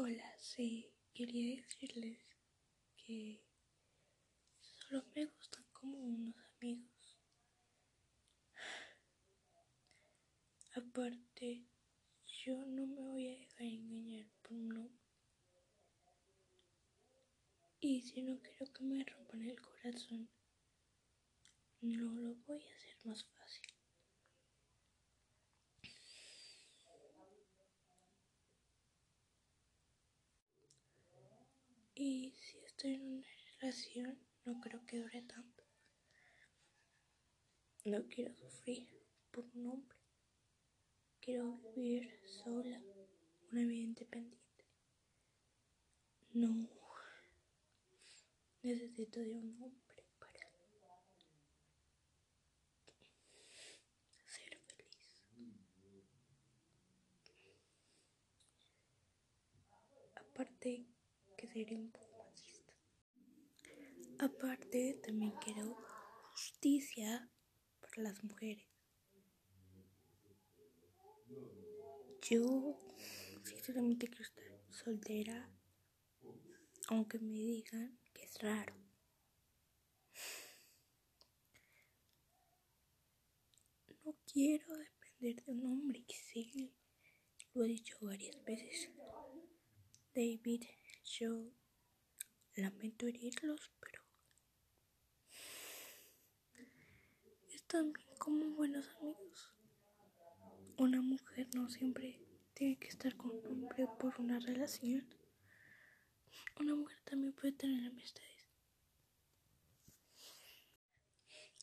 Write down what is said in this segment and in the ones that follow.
Hola, sí, quería decirles que solo me gustan como unos amigos. Aparte, yo no me voy a dejar engañar por un hombre. Y si no quiero que me rompan el corazón, no lo voy a hacer más fácil. Y si estoy en una relación, no creo que dure tanto. No quiero sufrir por un hombre. Quiero vivir sola, una vida independiente. No necesito de un hombre para ser feliz. Aparte que sería un poco machista. Aparte también quiero justicia para las mujeres. Yo sinceramente quiero estar soltera, aunque me digan que es raro. No quiero depender de un hombre que sí, lo he dicho varias veces. David, yo lamento herirlos, pero están como buenos amigos. Una mujer no siempre tiene que estar con un hombre por una relación. Una mujer también puede tener amistades.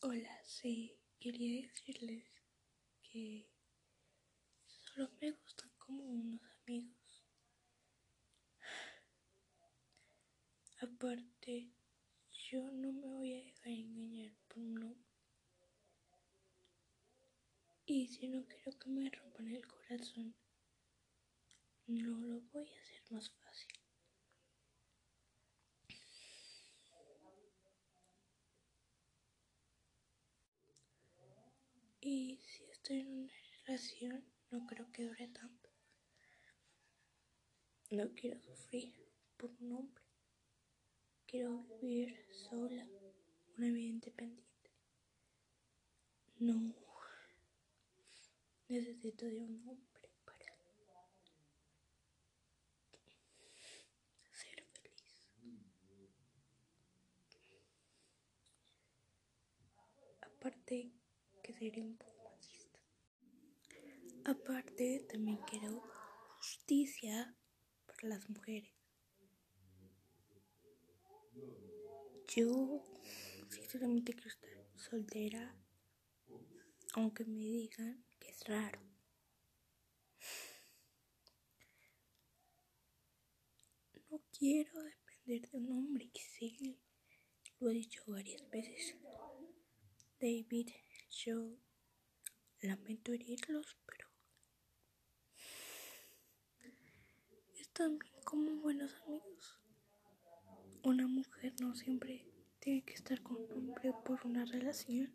Hola, sí, quería decirles que solo me gustan como unos amigos. Aparte, yo no me voy a dejar engañar por hombre. Y si no quiero que me rompan el corazón, no lo voy a hacer más fácil. Y si estoy en una relación, no creo que dure tanto. No quiero sufrir por un hombre. Quiero vivir sola, una vida independiente. No necesito de un hombre para ser feliz. Aparte que sería un poco machista. Aparte también quiero justicia para las mujeres. Yo sinceramente quiero estar soltera, aunque me digan que es raro. No quiero depender de un hombre que sí, lo he dicho varias veces. David, yo lamento herirlos, pero están como buenos amigos. Una mujer no siempre tiene que estar con un hombre por una relación.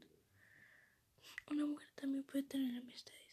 Una mujer también puede tener amistades.